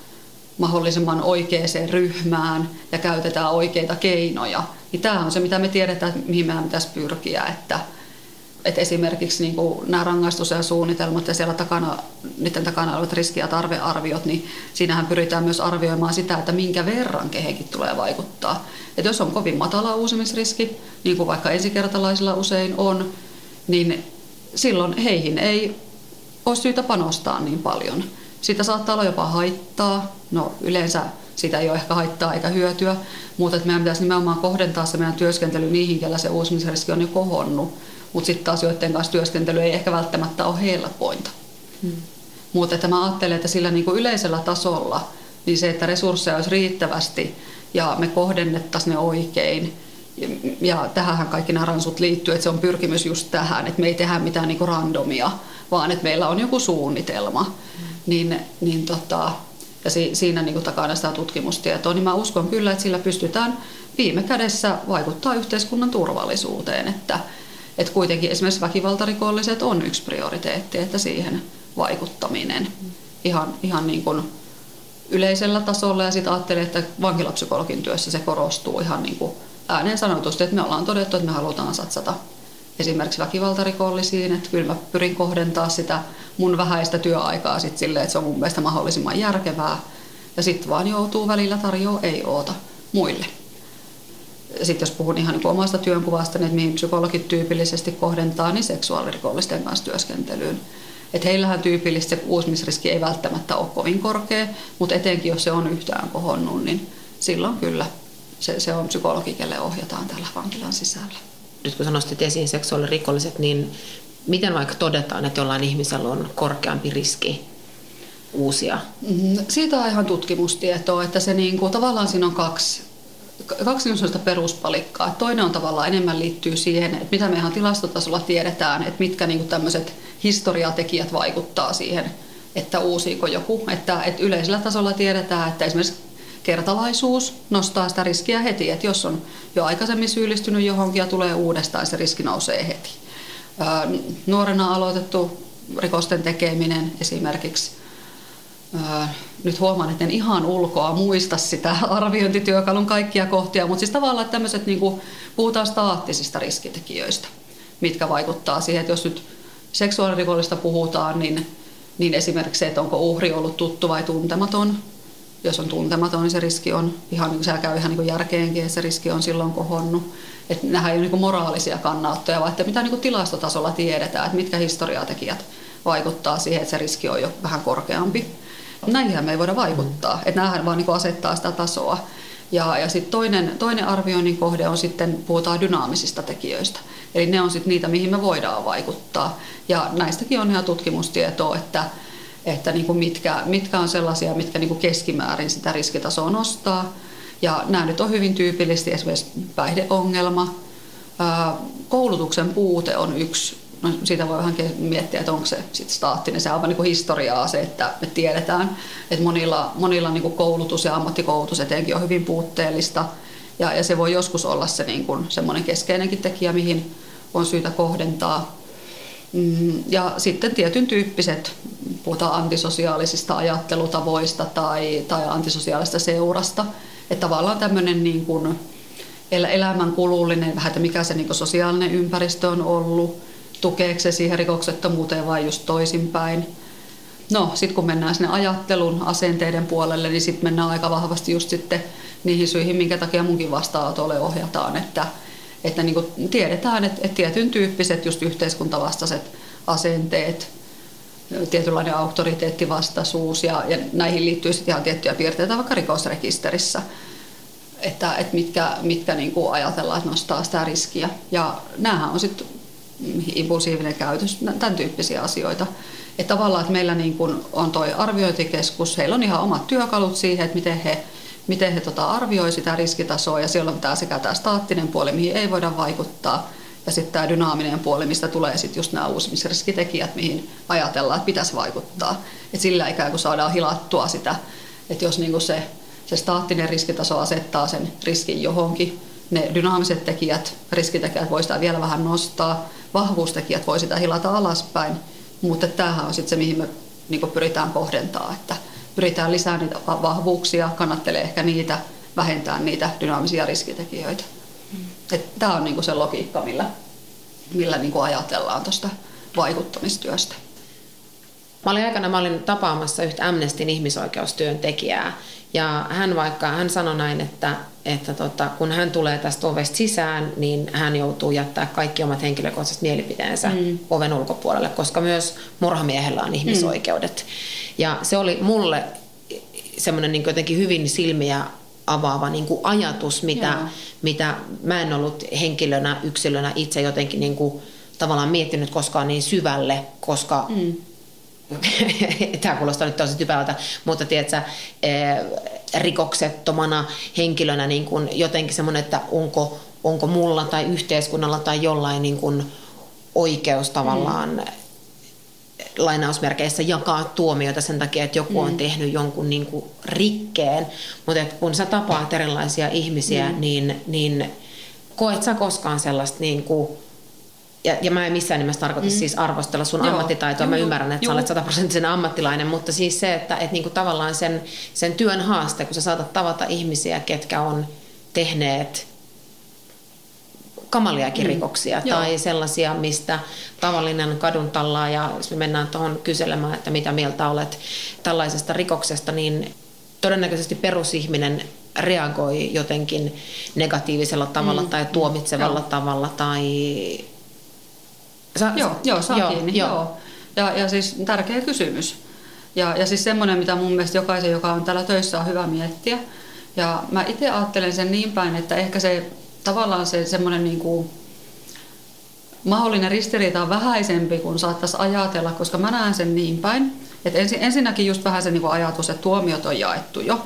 mahdollisimman oikeaan ryhmään ja käytetään oikeita keinoja, niin tämä on se, mitä me tiedetään, mihin meidän pitäisi pyrkiä, että, että esimerkiksi niin kuin nämä rangaistus- ja suunnitelmat ja siellä takana, niiden takana olevat riski- ja tarvearviot, niin siinähän pyritään myös arvioimaan sitä, että minkä verran kehenkin tulee vaikuttaa. Että jos on kovin matala uusimisriski, niin kuin vaikka ensikertalaisilla usein on, niin silloin heihin ei ole syytä panostaa niin paljon. Siitä saattaa olla jopa haittaa. No yleensä sitä ei ole ehkä haittaa eikä hyötyä, mutta että meidän pitäisi nimenomaan kohdentaa se meidän työskentely niihin, kellä se uusimisriski on jo kohonnut. Mutta sitten taas joiden kanssa työskentely ei ehkä välttämättä ole helpointa. Hmm. Mutta että mä ajattelen, että sillä niin kuin yleisellä tasolla, niin se, että resursseja olisi riittävästi ja me kohdennettaisiin ne oikein, ja tähän kaikki nämä ransut liittyy, että se on pyrkimys just tähän, että me ei tehdä mitään niin randomia, vaan että meillä on joku suunnitelma. Mm. Niin, niin tota, ja si, siinä niin kuin takana sitä tutkimustietoa, niin mä uskon kyllä, että sillä pystytään viime kädessä vaikuttaa yhteiskunnan turvallisuuteen, että, että kuitenkin esimerkiksi väkivaltarikolliset on yksi prioriteetti, että siihen vaikuttaminen ihan, ihan niin kuin yleisellä tasolla. Ja sitten ajattelin, että vankilapsykologin työssä se korostuu ihan niin kuin ääneen sanotusti, että me ollaan todettu, että me halutaan satsata esimerkiksi väkivaltarikollisiin, että kyllä mä pyrin kohdentaa sitä mun vähäistä työaikaa sit silleen, että se on mun mielestä mahdollisimman järkevää. Ja sitten vaan joutuu välillä tarjoa ei oota muille. Sitten jos puhun ihan niin omasta työnkuvasta, niin mihin psykologit tyypillisesti kohdentaa, niin seksuaalirikollisten kanssa työskentelyyn. Että heillähän tyypillisesti se uusimisriski ei välttämättä ole kovin korkea, mutta etenkin jos se on yhtään kohonnut, niin silloin kyllä se, se on psykologi, kelle ohjataan tällä vankilan sisällä nyt kun nostit esiin seksuaalirikolliset, niin miten vaikka todetaan, että jollain ihmisellä on korkeampi riski uusia? Mm-hmm. Siitä on ihan tutkimustietoa, että se niin kuin, tavallaan siinä on kaksi, kaksi niin peruspalikkaa. Toinen on tavallaan enemmän liittyy siihen, että mitä me ihan tilastotasolla tiedetään, että mitkä niin tämmöiset historiatekijät vaikuttaa siihen, että uusiiko joku. Että, että yleisellä tasolla tiedetään, että esimerkiksi kertalaisuus nostaa sitä riskiä heti, että jos on jo aikaisemmin syyllistynyt johonkin ja tulee uudestaan, se riski nousee heti. Nuorena aloitettu rikosten tekeminen esimerkiksi. Nyt huomaan, että en ihan ulkoa muista sitä arviointityökalun kaikkia kohtia, mutta siis tavallaan että tämmöiset, niin kuin, puhutaan staattisista riskitekijöistä, mitkä vaikuttaa siihen, että jos nyt seksuaalirikollista puhutaan, niin, niin esimerkiksi se, että onko uhri ollut tuttu vai tuntematon, jos on tuntematon, niin se riski on ihan, niin se käy ihan niin järkeenkin, että se riski on silloin kohonnut. Että nämä ei ole niin moraalisia kannanottoja, vaan että mitä niin tilastotasolla tiedetään, että mitkä historiatekijät vaikuttaa siihen, että se riski on jo vähän korkeampi. Näihin me ei voida vaikuttaa, että nämähän vaan niin asettaa sitä tasoa. Ja, ja sitten toinen, toinen arvioinnin kohde on sitten, puhutaan dynaamisista tekijöistä. Eli ne on sitten niitä, mihin me voidaan vaikuttaa. Ja näistäkin on ihan tutkimustietoa, että että niin kuin mitkä, mitkä on sellaisia, mitkä niin kuin keskimäärin sitä riskitasoa nostaa. Ja nämä nyt on hyvin tyypillisesti esimerkiksi päihdeongelma. Koulutuksen puute on yksi. No, siitä voi vähän miettiä, että onko se sit staattinen. Se on niin historiaa se, että me tiedetään, että monilla, monilla niin kuin koulutus ja ammattikoulutus etenkin on hyvin puutteellista. Ja, ja se voi joskus olla se niin kuin semmoinen keskeinenkin tekijä, mihin on syytä kohdentaa Mm, ja sitten tietyn tyyppiset, puhutaan antisosiaalisista ajattelutavoista tai, tai antisosiaalista seurasta. Että tavallaan tämmöinen niin kuin elämän kulullinen, vähän, että mikä se niin sosiaalinen ympäristö on ollut, tukeeko se siihen rikoksettomuuteen vai just toisinpäin. No, sitten kun mennään sinne ajattelun, asenteiden puolelle, niin sitten mennään aika vahvasti just sitten niihin syihin, minkä takia munkin vastaanotolle ohjataan, että että niin tiedetään, että, että tietyn tyyppiset just yhteiskuntavastaiset asenteet, tietynlainen auktoriteettivastaisuus ja, ja näihin liittyy sitten ihan tiettyjä piirteitä vaikka rikosrekisterissä, että, että mitkä, mitkä niin kuin ajatellaan, että nostaa sitä riskiä. Ja näähän on sitten impulsiivinen käytös, tämän tyyppisiä asioita. Että tavallaan, että meillä niin kuin on tuo arviointikeskus, heillä on ihan omat työkalut siihen, että miten he miten he tota arvioi sitä riskitasoa ja siellä on tämä sekä tämä staattinen puoli, mihin ei voida vaikuttaa, ja sitten tämä dynaaminen puoli, mistä tulee sitten just nämä uusimisriskitekijät, mihin ajatellaan, että pitäisi vaikuttaa. Et sillä ikään kuin saadaan hilattua sitä, että jos niinku se, se staattinen riskitaso asettaa sen riskin johonkin, ne dynaamiset tekijät, riskitekijät voi sitä vielä vähän nostaa, vahvuustekijät voi sitä hilata alaspäin, mutta tämähän on sitten se, mihin me niin pyritään kohdentaa, että pyritään lisäämään niitä vahvuuksia, kannattelee ehkä niitä, vähentää niitä dynaamisia riskitekijöitä. Tämä on niin se logiikka, millä, millä niin ajatellaan tuosta vaikuttamistyöstä. Mä olin aikana mä olin tapaamassa yhtä Amnestin ihmisoikeustyöntekijää ja hän vaikka hän sanoi näin, että, että tota, kun hän tulee tästä ovesta sisään, niin hän joutuu jättää kaikki omat henkilökohtaiset mielipiteensä mm. oven ulkopuolelle, koska myös murhamiehellä on ihmisoikeudet. Mm. Ja se oli mulle semmoinen niin jotenkin hyvin silmiä avaava niin kuin ajatus, mitä, mitä mä en ollut henkilönä, yksilönä itse jotenkin niin kuin, tavallaan miettinyt koskaan niin syvälle, koska mm tämä kuulostaa nyt tosi typältä, mutta tiedätkö, eh, rikoksettomana henkilönä niin kuin jotenkin semmoinen, että onko, onko mulla tai yhteiskunnalla tai jollain niin kuin oikeus tavallaan mm. Lainausmerkeissä jakaa tuomioita sen takia, että joku mm. on tehnyt jonkun niin kuin rikkeen. Mutta kun sä tapaat erilaisia ihmisiä, mm. niin, niin koet sä koskaan sellaista niin kuin ja, ja mä en missään nimessä tarkoita mm. siis arvostella sun Joo. ammattitaitoa, Joo. mä ymmärrän, että Joo. sä olet sataprosenttisen ammattilainen, mutta siis se, että et niinku tavallaan sen, sen työn haaste, kun sä saatat tavata ihmisiä, ketkä on tehneet kamaliakin mm. rikoksia tai sellaisia, mistä tavallinen kadun ja jos me mennään tuohon kyselemään, että mitä mieltä olet tällaisesta rikoksesta, niin todennäköisesti perusihminen reagoi jotenkin negatiivisella tavalla mm. tai tuomitsevalla Joo. tavalla tai Sa, joo, joo, saa joo, kiinni. Joo. Joo. Ja, ja siis tärkeä kysymys. Ja, ja siis semmoinen, mitä mun mielestä jokaisen, joka on täällä töissä, on hyvä miettiä. Ja mä itse ajattelen sen niin päin, että ehkä se tavallaan se semmoinen niin kuin, mahdollinen ristiriita on vähäisempi kuin saattaisi ajatella, koska mä näen sen niin päin. Että ensin, ensinnäkin just vähän se niin kuin ajatus, että tuomiot on jaettu jo.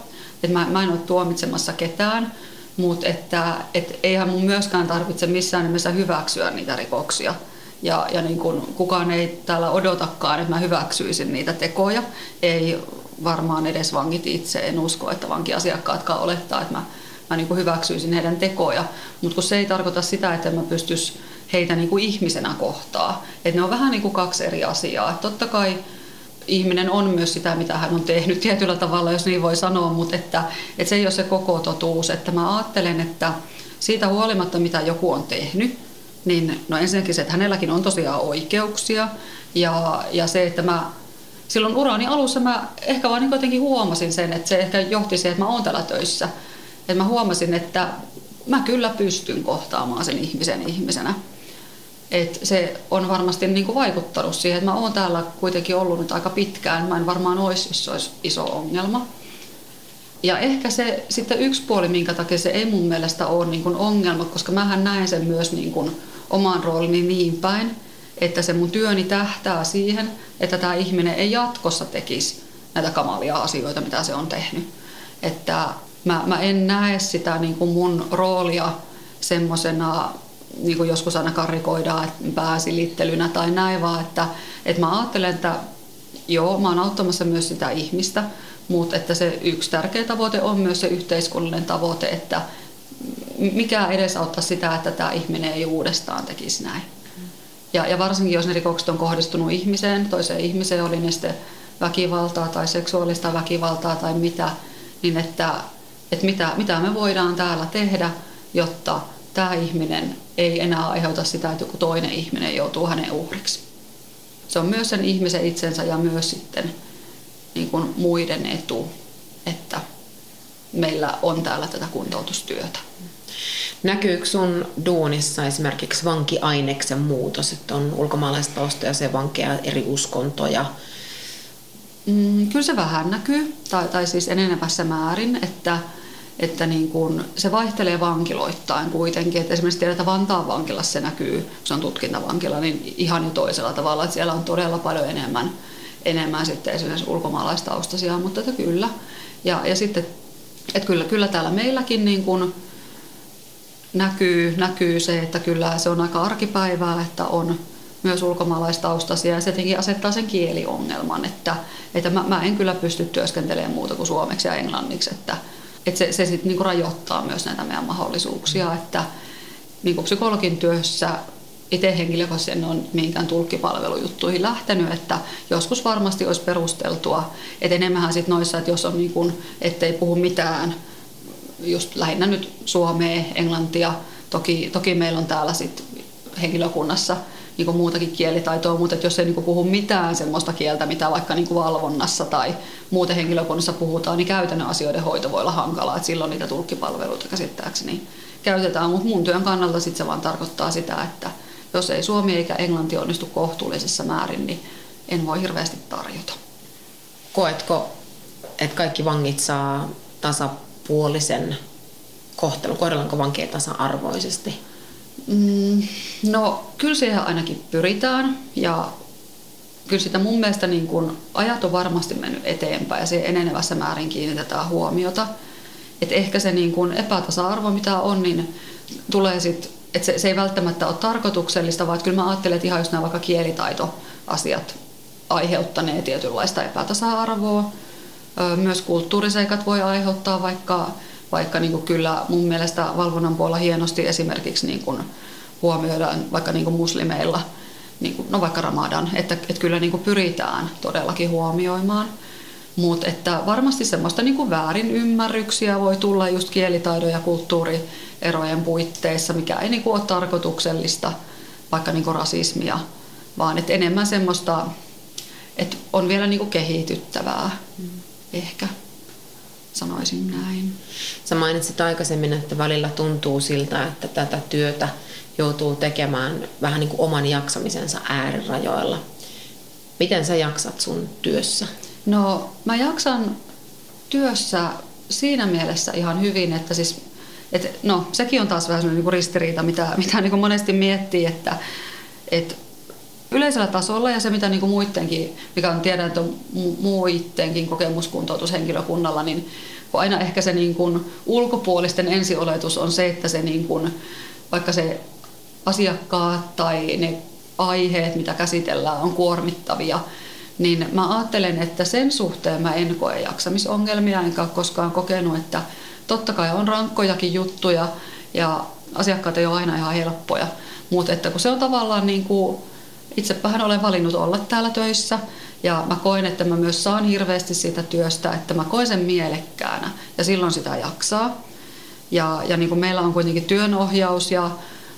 Että mä, mä en ole tuomitsemassa ketään, mutta että et eihän mun myöskään tarvitse missään nimessä hyväksyä niitä rikoksia ja, ja niin kuin kukaan ei täällä odotakaan, että mä hyväksyisin niitä tekoja. Ei varmaan edes vangit itse, en usko, että vankiasiakkaatkaan olettaa, että mä, mä niin kuin hyväksyisin heidän tekoja. Mutta kun se ei tarkoita sitä, että mä pystyisi heitä niin kuin ihmisenä kohtaa. Että ne on vähän niin kuin kaksi eri asiaa. Et totta kai ihminen on myös sitä, mitä hän on tehnyt tietyllä tavalla, jos niin voi sanoa, mutta että, että se ei ole se koko totuus. Että mä ajattelen, että siitä huolimatta, mitä joku on tehnyt, niin no ensinnäkin se, että hänelläkin on tosiaan oikeuksia ja, ja se, että mä silloin urani alussa mä ehkä vaan niin jotenkin huomasin sen, että se ehkä johti siihen, että mä oon täällä töissä. Että mä huomasin, että mä kyllä pystyn kohtaamaan sen ihmisen ihmisenä. Et se on varmasti niin kuin vaikuttanut siihen, että mä oon täällä kuitenkin ollut nyt aika pitkään. Mä en varmaan olisi, jos se olisi iso ongelma. Ja ehkä se sitten yksi puoli, minkä takia se ei mun mielestä ole niin kuin ongelma, koska mähän näen sen myös niin kuin oman roolini niin päin, että se mun työni tähtää siihen, että tämä ihminen ei jatkossa tekisi näitä kamalia asioita, mitä se on tehnyt. Että mä, mä en näe sitä niin kuin mun roolia semmoisena, niin kuin joskus aina karikoidaan, että pääsilittelynä tai näin, vaan että, että mä ajattelen, että joo, mä oon auttamassa myös sitä ihmistä, mutta että se yksi tärkeä tavoite on myös se yhteiskunnallinen tavoite, että mikä edesauttaa sitä, että tämä ihminen ei uudestaan tekisi näin. Ja, ja varsinkin jos ne rikokset on kohdistunut ihmiseen, toiseen ihmiseen, oli ne sitten väkivaltaa tai seksuaalista väkivaltaa tai mitä, niin että, että mitä, mitä me voidaan täällä tehdä, jotta tämä ihminen ei enää aiheuta sitä, että joku toinen ihminen joutuu hänen uhriksi. Se on myös sen ihmisen itsensä ja myös sitten niin kuin muiden etu, että meillä on täällä tätä kuntoutustyötä. Näkyykö sun duunissa esimerkiksi vankiaineksen muutos, että on ulkomaalaistaustoja, se vankeja, eri uskontoja? Mm, kyllä se vähän näkyy, tai, tai siis enenevässä määrin, että, että niin kun, se vaihtelee vankiloittain kuitenkin. Että esimerkiksi tiedetään, että Vantaan vankilassa se näkyy, se on tutkintavankila, niin ihan jo toisella tavalla, että siellä on todella paljon enemmän, enemmän sitten esimerkiksi ulkomaalaistaustaisia, mutta että kyllä. Ja, ja sitten, että kyllä, kyllä täällä meilläkin niin kun, näkyy, näkyy se, että kyllä se on aika arkipäivää, että on myös ulkomaalaistaustaisia ja se tietenkin asettaa sen kieliongelman, että, että mä, mä en kyllä pysty työskentelemään muuta kuin suomeksi ja englanniksi, että että se, se sitten niinku rajoittaa myös näitä meidän mahdollisuuksia, että niinku psykologin työssä itse henkilökohtaisesti en ole mihinkään tulkkipalvelujuttuihin lähtenyt, että joskus varmasti olisi perusteltua, että enemmän sitten noissa, että jos on niin kuin, ettei puhu mitään, just lähinnä nyt suomea, englantia, toki, toki meillä on täällä sitten henkilökunnassa niin kuin muutakin kielitaitoa, mutta jos ei niin kuin puhu mitään semmoista kieltä, mitä vaikka niin kuin valvonnassa tai muuten henkilökunnassa puhutaan, niin käytännön asioiden hoito voi olla hankalaa, että silloin niitä tulkkipalveluita käsittääkseni käytetään, mutta mun työn kannalta sitten se vaan tarkoittaa sitä, että jos ei suomi eikä englanti onnistu kohtuullisessa määrin, niin en voi hirveästi tarjota. Koetko, että kaikki vangit saa tasapuolisen kohtelun? Kohdellaanko vankeja tasa-arvoisesti? Mm, no kyllä siihen ainakin pyritään ja kyllä sitä mun mielestä niin kun ajat on varmasti mennyt eteenpäin ja se enenevässä määrin kiinnitetään huomiota. Et ehkä se niin kun epätasa-arvo mitä on, niin tulee sitten että se, se ei välttämättä ole tarkoituksellista, vaan kyllä mä ajattelen, että ihan just nämä vaikka kielitaitoasiat aiheuttanee tietynlaista epätasa-arvoa. Myös kulttuuriseikat voi aiheuttaa, vaikka, vaikka niin kuin kyllä mun mielestä valvonnan puolella hienosti esimerkiksi niin kuin huomioidaan vaikka niin kuin muslimeilla, niin kuin, no vaikka ramadan, että, että kyllä niin kuin pyritään todellakin huomioimaan. Mutta että varmasti semmoista niin kuin väärin ymmärryksiä voi tulla just kielitaidon ja kulttuurierojen puitteissa, mikä ei niin kuin ole tarkoituksellista, vaikka niin kuin rasismia, vaan että enemmän semmoista, että on vielä niin kuin kehityttävää mm. ehkä sanoisin näin. Sä mainitsit aikaisemmin, että välillä tuntuu siltä, että tätä työtä joutuu tekemään vähän niin kuin oman jaksamisensa äärirajoilla. Miten sä jaksat sun työssä? No mä jaksan työssä siinä mielessä ihan hyvin, että siis et, no, sekin on taas vähän sellainen niin ristiriita, mitä, mitä niin monesti miettii, että et yleisellä tasolla ja se, mitä niin muidenkin, mikä on tiedän, että on muidenkin kokemuskuntoutushenkilökunnalla, niin kun aina ehkä se niin kuin ulkopuolisten ensioletus on se, että se niin kuin, vaikka se asiakkaat tai ne aiheet, mitä käsitellään, on kuormittavia, niin mä ajattelen, että sen suhteen mä en koe jaksamisongelmia, enkä ole koskaan kokenut, että totta kai on rankkojakin juttuja ja asiakkaat ei ole aina ihan helppoja, mutta että kun se on tavallaan niin kuin, itsepähän olen valinnut olla täällä töissä ja mä koen, että mä myös saan hirveästi siitä työstä, että mä koen sen mielekkäänä ja silloin sitä jaksaa. Ja, ja niin kuin meillä on kuitenkin työnohjaus ja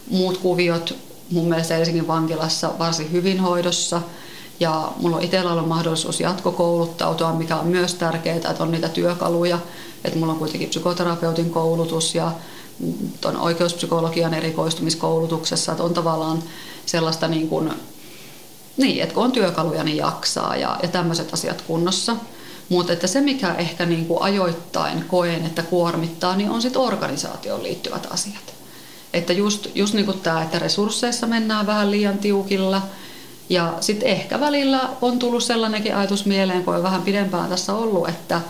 muut kuviot mun mielestä Helsingin vankilassa varsin hyvin hoidossa – ja mulla on itsellä ollut mahdollisuus jatkokouluttautua, mikä on myös tärkeää, että on niitä työkaluja. Että mulla on kuitenkin psykoterapeutin koulutus ja tuon oikeuspsykologian erikoistumiskoulutuksessa, että on tavallaan sellaista niin kuin, niin, että kun on työkaluja, niin jaksaa ja, ja tämmöiset asiat kunnossa. Mutta että se, mikä ehkä niin kuin ajoittain koen, että kuormittaa, niin on sitten organisaatioon liittyvät asiat. Että just, just niin kuin tämä, että resursseissa mennään vähän liian tiukilla – ja sitten ehkä välillä on tullut sellainenkin ajatus mieleen, kun on vähän pidempään tässä ollut, että,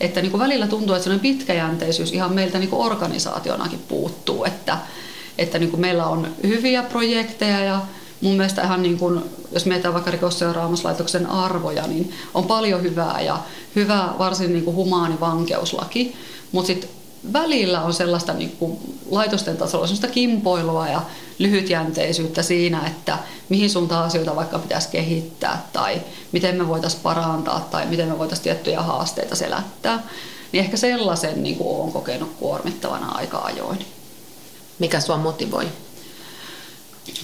että niin kuin välillä tuntuu, että sellainen pitkäjänteisyys ihan meiltä niin kuin organisaationakin puuttuu, että, että niin kuin meillä on hyviä projekteja ja mun mielestä ihan niin kuin, jos mietitään vaikka rikosseuraamuslaitoksen arvoja, niin on paljon hyvää ja hyvä varsin niin kuin humaani vankeuslaki, mutta sitten välillä on sellaista niin kuin laitosten tasolla sellaista kimpoilua ja lyhytjänteisyyttä siinä, että mihin suuntaan asioita vaikka pitäisi kehittää tai miten me voitaisiin parantaa tai miten me voitaisiin tiettyjä haasteita selättää. Niin ehkä sellaisen niin kuin olen kokenut kuormittavana aika ajoin. Mikä sua motivoi?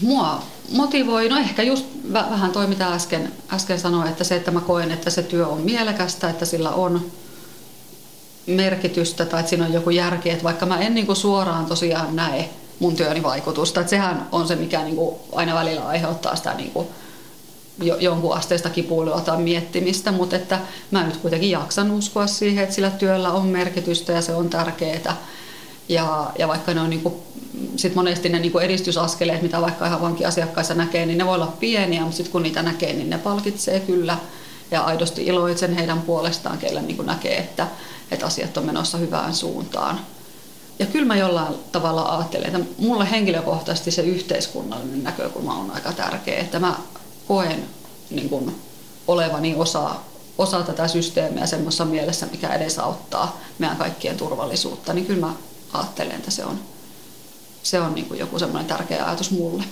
Mua motivoi, no ehkä just vähän toi mitä äsken, äsken sanoin, että se, että mä koen, että se työ on mielekästä, että sillä on merkitystä tai että siinä on joku järki, että vaikka mä en niin kuin suoraan tosiaan näe mun työni vaikutusta, että sehän on se, mikä niin kuin aina välillä aiheuttaa sitä niin kuin jonkun asteista kipuilua tai miettimistä, mutta että mä nyt kuitenkin jaksan uskoa siihen, että sillä työllä on merkitystä ja se on tärkeää. Ja, ja vaikka ne on niin kuin, sit monesti ne niin kuin edistysaskeleet, mitä vaikka ihan vankiasiakkaissa näkee, niin ne voi olla pieniä, mutta sitten kun niitä näkee, niin ne palkitsee kyllä. Ja aidosti iloitsen heidän puolestaan, keillä niin kuin näkee, että, että asiat on menossa hyvään suuntaan. Ja kyllä mä jollain tavalla ajattelen, että mulle henkilökohtaisesti se yhteiskunnallinen näkökulma on aika tärkeä, että mä koen niin kuin olevani osa osa tätä systeemiä semmoisessa mielessä, mikä edesauttaa meidän kaikkien turvallisuutta, niin kyllä mä ajattelen, että se on, se on niin kuin joku semmoinen tärkeä ajatus mulle.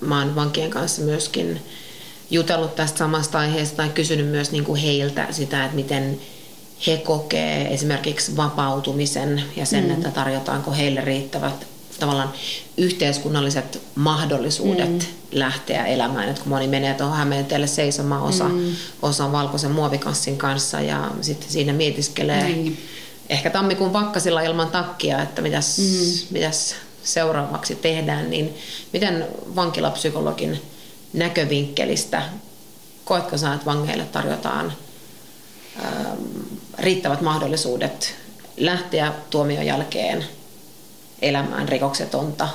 Mä oon vankien kanssa myöskin jutellut tästä samasta aiheesta tai kysynyt myös niin kuin heiltä sitä, että miten he kokee esimerkiksi vapautumisen ja sen, mm. että tarjotaanko heille riittävät tavallaan yhteiskunnalliset mahdollisuudet mm. lähteä elämään. Et kun moni menee tuohon Hämeenteelle seisomaan osa, mm. osa valkoisen muovikassin kanssa ja sitten siinä mietiskelee mm. Ehkä tammikuun pakkasilla ilman takkia, että mitäs, mm. mitäs seuraavaksi tehdään, niin miten vankilapsykologin näkövinkkelistä koetko sä, että vangeille tarjotaan ähm, riittävät mahdollisuudet lähteä tuomion jälkeen elämään rikoksetonta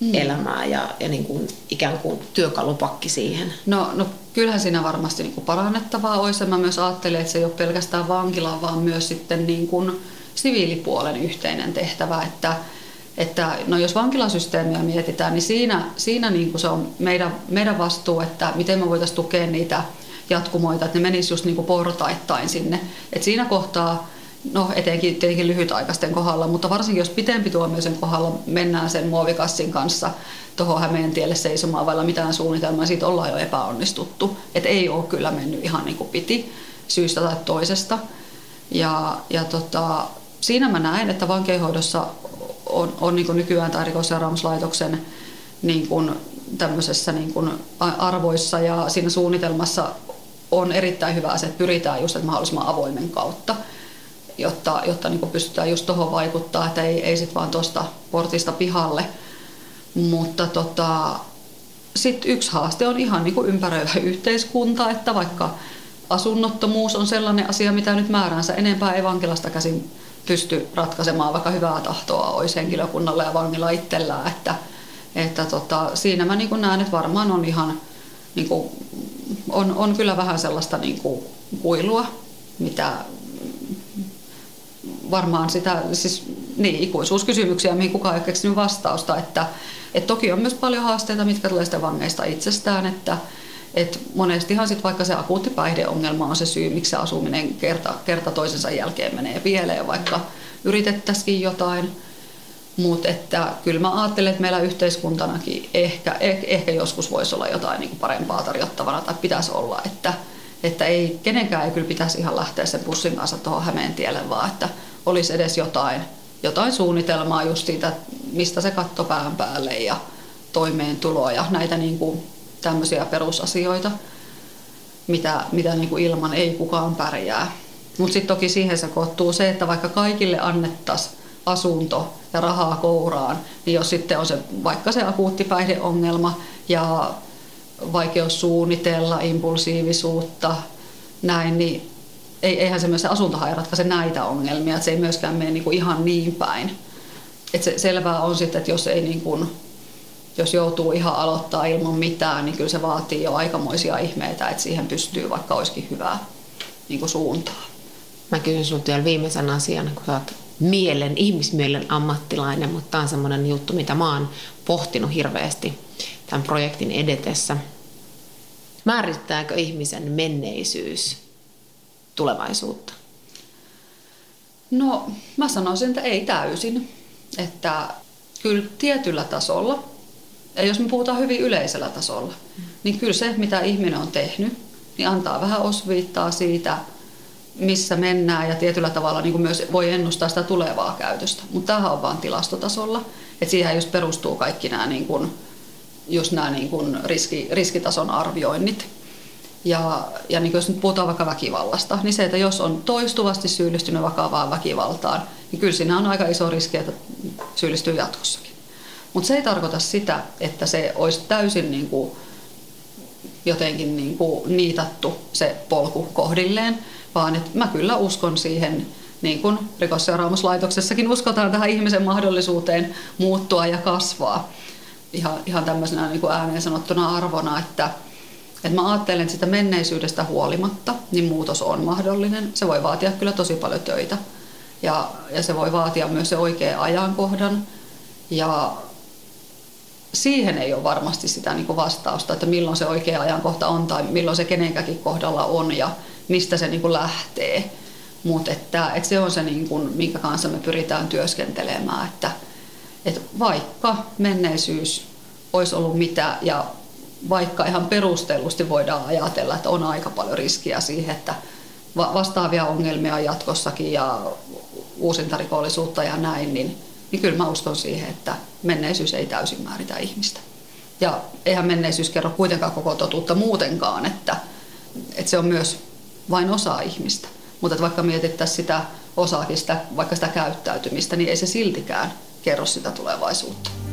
mm. elämää ja, ja niin kuin ikään kuin työkalupakki siihen? No, no kyllähän siinä varmasti niin kuin parannettavaa olisi. Mä myös ajattelen, että se ei ole pelkästään vankila, vaan myös sitten niin kuin siviilipuolen yhteinen tehtävä, että että no jos vankilasysteemiä mietitään, niin siinä, siinä niin kuin se on meidän, meidän vastuu, että miten me voitaisiin tukea niitä jatkumoita, että ne menisivät just niin kuin portaittain sinne. Et siinä kohtaa no etenkin tietenkin lyhytaikaisten kohdalla, mutta varsinkin jos pitempi tuomioisen kohdalla mennään sen muovikassin kanssa tuohon Hämeen tielle seisomaan vailla mitään suunnitelmaa, siitä ollaan jo epäonnistuttu. Et ei ole kyllä mennyt ihan niin kuin piti syystä tai toisesta. Ja, ja tota, siinä mä näen, että vankeinhoidossa on, on niin kuin nykyään tämä rikosseuraamuslaitoksen niin kuin tämmöisessä niin kuin arvoissa ja siinä suunnitelmassa on erittäin hyvä se, että pyritään just että mahdollisimman avoimen kautta jotta, jotta niin pystytään just tuohon vaikuttaa, että ei, ei sitten vaan tuosta portista pihalle. Mutta tota, sitten yksi haaste on ihan niin kuin ympäröivä yhteiskunta, että vaikka asunnottomuus on sellainen asia, mitä nyt määränsä enempää ei vankilasta käsin pysty ratkaisemaan, vaikka hyvää tahtoa olisi henkilökunnalla ja vangilla itsellään, että, että tota, siinä mä niin näen, että varmaan on ihan niin kuin, on, on kyllä vähän sellaista niin kuin kuilua, mitä, varmaan sitä, siis niin, ikuisuuskysymyksiä, mihin kukaan ei ole keksinyt vastausta. Että, et toki on myös paljon haasteita, mitkä tulee sitten vangeista itsestään, että et monestihan sit vaikka se akuutti päihdeongelma on se syy, miksi se asuminen kerta, kerta toisensa jälkeen menee pieleen, vaikka yritettäisikin jotain. Mutta että kyllä mä ajattelen, että meillä yhteiskuntanakin ehkä, eh, ehkä joskus voisi olla jotain niin parempaa tarjottavana tai pitäisi olla, että, että ei, kenenkään ei kyllä pitäisi ihan lähteä sen bussin kanssa tuohon Hämeen tielle, vaan että olisi edes jotain, jotain suunnitelmaa just siitä, mistä se katto pään päälle ja toimeentuloa ja näitä niin kuin tämmöisiä perusasioita, mitä, mitä niin kuin ilman ei kukaan pärjää. Mutta sitten toki siihen se kohtuu se, että vaikka kaikille annettaisiin asunto ja rahaa kouraan, niin jos sitten on se, vaikka se akuutti päihdeongelma ja vaikeus suunnitella, impulsiivisuutta, näin, niin ei, eihän se myös se asuntohan ratkaise näitä ongelmia, että se ei myöskään mene niin kuin ihan niin päin. Et se selvää on sitten, että jos, ei niin kuin, jos joutuu ihan aloittaa ilman mitään, niin kyllä se vaatii jo aikamoisia ihmeitä, että siihen pystyy, vaikka olisikin hyvää niin kuin suuntaa. Mä kysyn sinulta vielä viimeisen asian, kun olet mielen, ihmismielen ammattilainen, mutta tämä on semmoinen juttu, mitä mä oon pohtinut hirveästi tämän projektin edetessä. Määrittääkö ihmisen menneisyys tulevaisuutta? No mä sanoisin, että ei täysin. Että kyllä tietyllä tasolla, ja jos me puhutaan hyvin yleisellä tasolla, niin kyllä se, mitä ihminen on tehnyt, niin antaa vähän osviittaa siitä, missä mennään ja tietyllä tavalla niin kuin myös voi ennustaa sitä tulevaa käytöstä. Mutta tämähän on vain tilastotasolla. että siihen just perustuu kaikki nämä, niin kuin, just nämä niin kuin riski, riskitason arvioinnit. Ja, ja niin jos nyt puhutaan vaikka väkivallasta, niin se, että jos on toistuvasti syyllistynyt vakavaan väkivaltaan, niin kyllä siinä on aika iso riski, että syyllistyy jatkossakin. Mutta se ei tarkoita sitä, että se olisi täysin niin kuin jotenkin niin kuin niitattu se polku kohdilleen, vaan että mä kyllä uskon siihen, niin kuin rikosseuraamuslaitoksessakin uskotaan tähän ihmisen mahdollisuuteen muuttua ja kasvaa ihan, ihan tämmöisenä niin kuin ääneen sanottuna arvona, että, että mä ajattelen, että sitä menneisyydestä huolimatta, niin muutos on mahdollinen. Se voi vaatia kyllä tosi paljon töitä. Ja, ja se voi vaatia myös se oikea ajankohdan. Ja siihen ei ole varmasti sitä niin kuin vastausta, että milloin se oikea ajankohta on tai milloin se kenenkäkin kohdalla on ja mistä se niin kuin lähtee. Mutta että, että se on se, niin kuin, minkä kanssa me pyritään työskentelemään, että, että vaikka menneisyys olisi ollut mitä ja vaikka ihan perustellusti voidaan ajatella, että on aika paljon riskiä siihen, että vastaavia ongelmia jatkossakin ja uusintarikollisuutta ja näin, niin, niin kyllä mä uskon siihen, että menneisyys ei täysin määritä ihmistä. Ja eihän menneisyys kerro kuitenkaan koko totuutta muutenkaan, että, että se on myös vain osa ihmistä. Mutta vaikka mietittäisiin sitä osaakin, sitä, vaikka sitä käyttäytymistä, niin ei se siltikään kerro sitä tulevaisuutta.